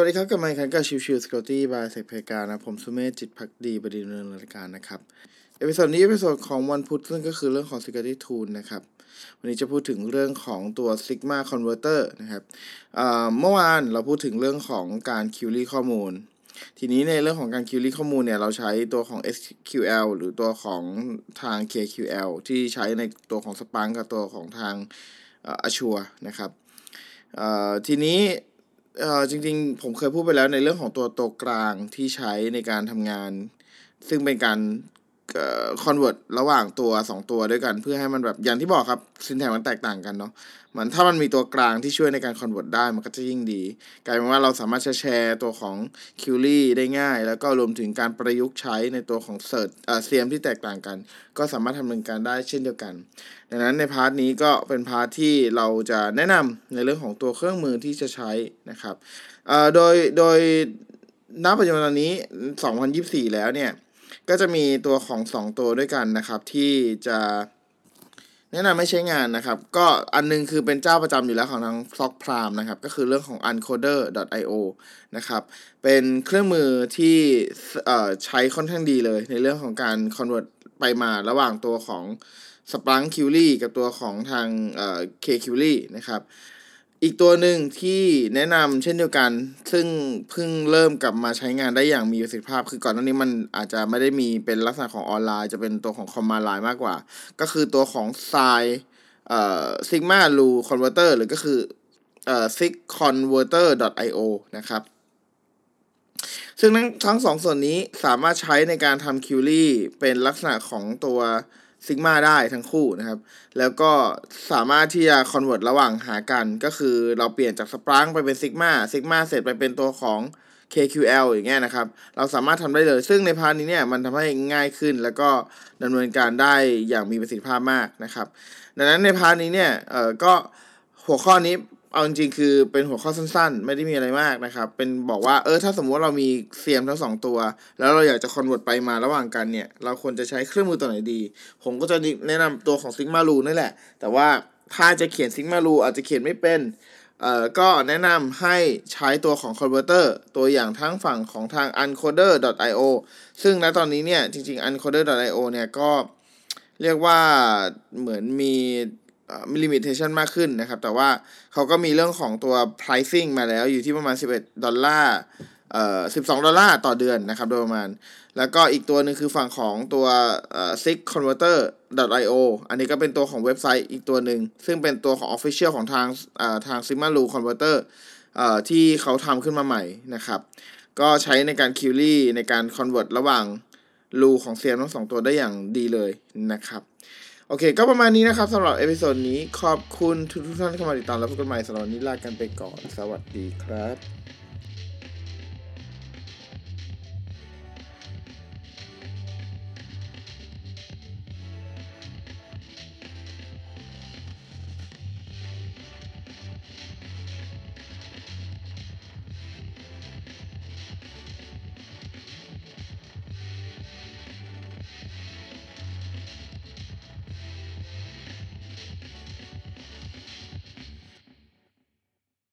สวัสดีครับกลับมาอีกครั้งกับ Chill Chill Security by SecPlayground นะ ผมสุเมธจิตภักดีบดินทร์ดำเนินรายการนะครับ episode นี้ episode ของวันพุธซึ่งก็คือเรื่องของ Security Tool นะครับ วันนี้จะพูดถึงเรื่องของตัว Sigma Converter นะครับเมื่อวานเราพูดถึงเรื่องของการ query ข้อมูล ทีนี้ในเรื่องของการ query ข้อมูลเนี่ยเราใช้ตัวของ SQL หรือตัวของทาง KQL ที่ใช้ในตัวของ Splunk กับตัวของทางอ่อ Azure นะครับทีนี้ เอ่อจริงๆ ผมเคยพูดไปแล้วในเรื่องของตัวตัวกลางที่ใช้ในการทำงาน ซึ่งเป็นการ เอ่อ convert ระหว่างตัว 2 ตัวด้วยกัน เพื่อให้มันแบบอย่างที่บอกครับ syntax มันแตกต่างกันเนาะเหมือนถ้ามันมีตัวกลางที่ช่วยในการ convert ได้มันก็จะยิ่งดี กลายเป็นว่าเราสามารถแชร์ตัวของ query ได้ง่าย แล้วก็รวมถึงการประยุกต์ใช้ในตัวของ search เอ่อ CM ที่แตกต่างกัน ก็สามารถดำเนินการได้เช่นเดียวกัน ดังนั้นใน part นี้ก็เป็น part ที่เราจะแนะนำในเรื่องของตัวเครื่องมือที่จะใช้นะครับเอ่อโดยโดยณปัจจุบันตอนนี้ 2024 แล้วเนี่ย ก็จะมีตัวของ 2 ตัวด้วยกันนะครับ ที่จะแนะนำให้ใช้งานนะครับ ก็อันนึงคือเป็นเจ้าประจำอยู่แล้วของทาง SOC Prime นะครับ ก็คือเรื่องของ uncoder.io นะครับ เป็นเครื่องมือที่เอ่อใช้ค่อนข้างดีเลย ในเรื่องของการ convert ไปมาระหว่างตัวของ Splunk Query กับตัวของทางเอ่อ K Query นะครับ อีกตัวหนึ่งที่แนะนำเช่นเดียวกัน ซึ่งเพิ่งเริ่มกลับมาใช้งานได้อย่างมีประสิทธิภาพ คือก่อนหน้านี้มันอาจจะไม่ได้มีเป็นลักษณะของออนไลน์ จะเป็นตัวของคอมมานด์ไลน์มากกว่า ก็คือตัวของ s i เอ่อ Sigma Lu Converter หรือก็คือเอ่อ sigconverter.io นะครับ ซึ่งทั้งทั้งสองส่วนนี้สามารถใช้ในการทำ query เป็นลักษณะของตัว Sigma ได้ทั้งคู่นะครับ แล้วก็สามารถที่จะ convert ระหว่างหากัน ก็คือเราเปลี่ยนจาก Splunk ไปเป็น Sigma Sigma เสร็จไปเป็นตัวของ KQL อย่างเงี้ยนะครับ เราสามารถทำได้เลย ซึ่งใน part นี้เนี่ยมันทำให้ง่ายขึ้นแล้วก็ดำเนินการได้อย่างมีประสิทธิภาพมากนะครับ ดังนั้นใน part นี้เนี่ยเอ่อก็หัวข้อนี้ เอาจริงๆคือเป็นหัวข้อสั้นๆ ไม่ได้มีอะไรมากนะครับ เป็นบอกว่าเออถ้าสมมติว่าเรามี SIEM ทั้งสองตัว แล้วเราอยากจะ convert ไปมาระหว่างกันเนี่ย เราควรจะใช้เครื่องมือตัวไหนดี ผมก็จะแนะนำตัวของ Sigma Rule นี่แหละ แต่ว่าถ้าจะเขียน Sigma Lu อาจจะเขียนไม่เป็นเอ่อก็แนะนำให้ใช้ตัวของ Converter ตัวอย่างทั้งฝั่งของทาง uncoder.io ซึ่งณตอนนี้เนี่ย จริง ๆ uncoder.io เนี่ยก็เรียกว่าเหมือนมี มี limitation มากขึ้นนะครับ แต่ว่าเขาก็มีเรื่องของตัว pricing มาแล้วอยู่ที่ประมาณ 11 ดอลลาร์เอ่อ12 ดอลลาร์ต่อเดือนนะครับโดยประมาณ แล้วก็อีกตัวหนึ่งคือฝั่งของตัวเอ่อ sigconverter.io อันนี้ก็เป็นตัวของเว็บไซต์อีกตัวหนึ่ง ซึ่งเป็นตัวของ official ของทางเอ่อทาง Sigma Lu Converter เอ่อที่เขาทำขึ้นมาใหม่นะครับ ก็ใช้ในการ query ในการ convert ระหว่างรูของเซียมทั้งสองตัวได้อย่างดีเลยนะครับ โอเค ก็ประมาณนี้นะครับสำหรับเอพิโซดนี้ขอบคุณทุกท่านที่เข้ามาติดตามและพบกันใหม่สำหรับนนี้ลากันไปก่อน สวัสดีครับ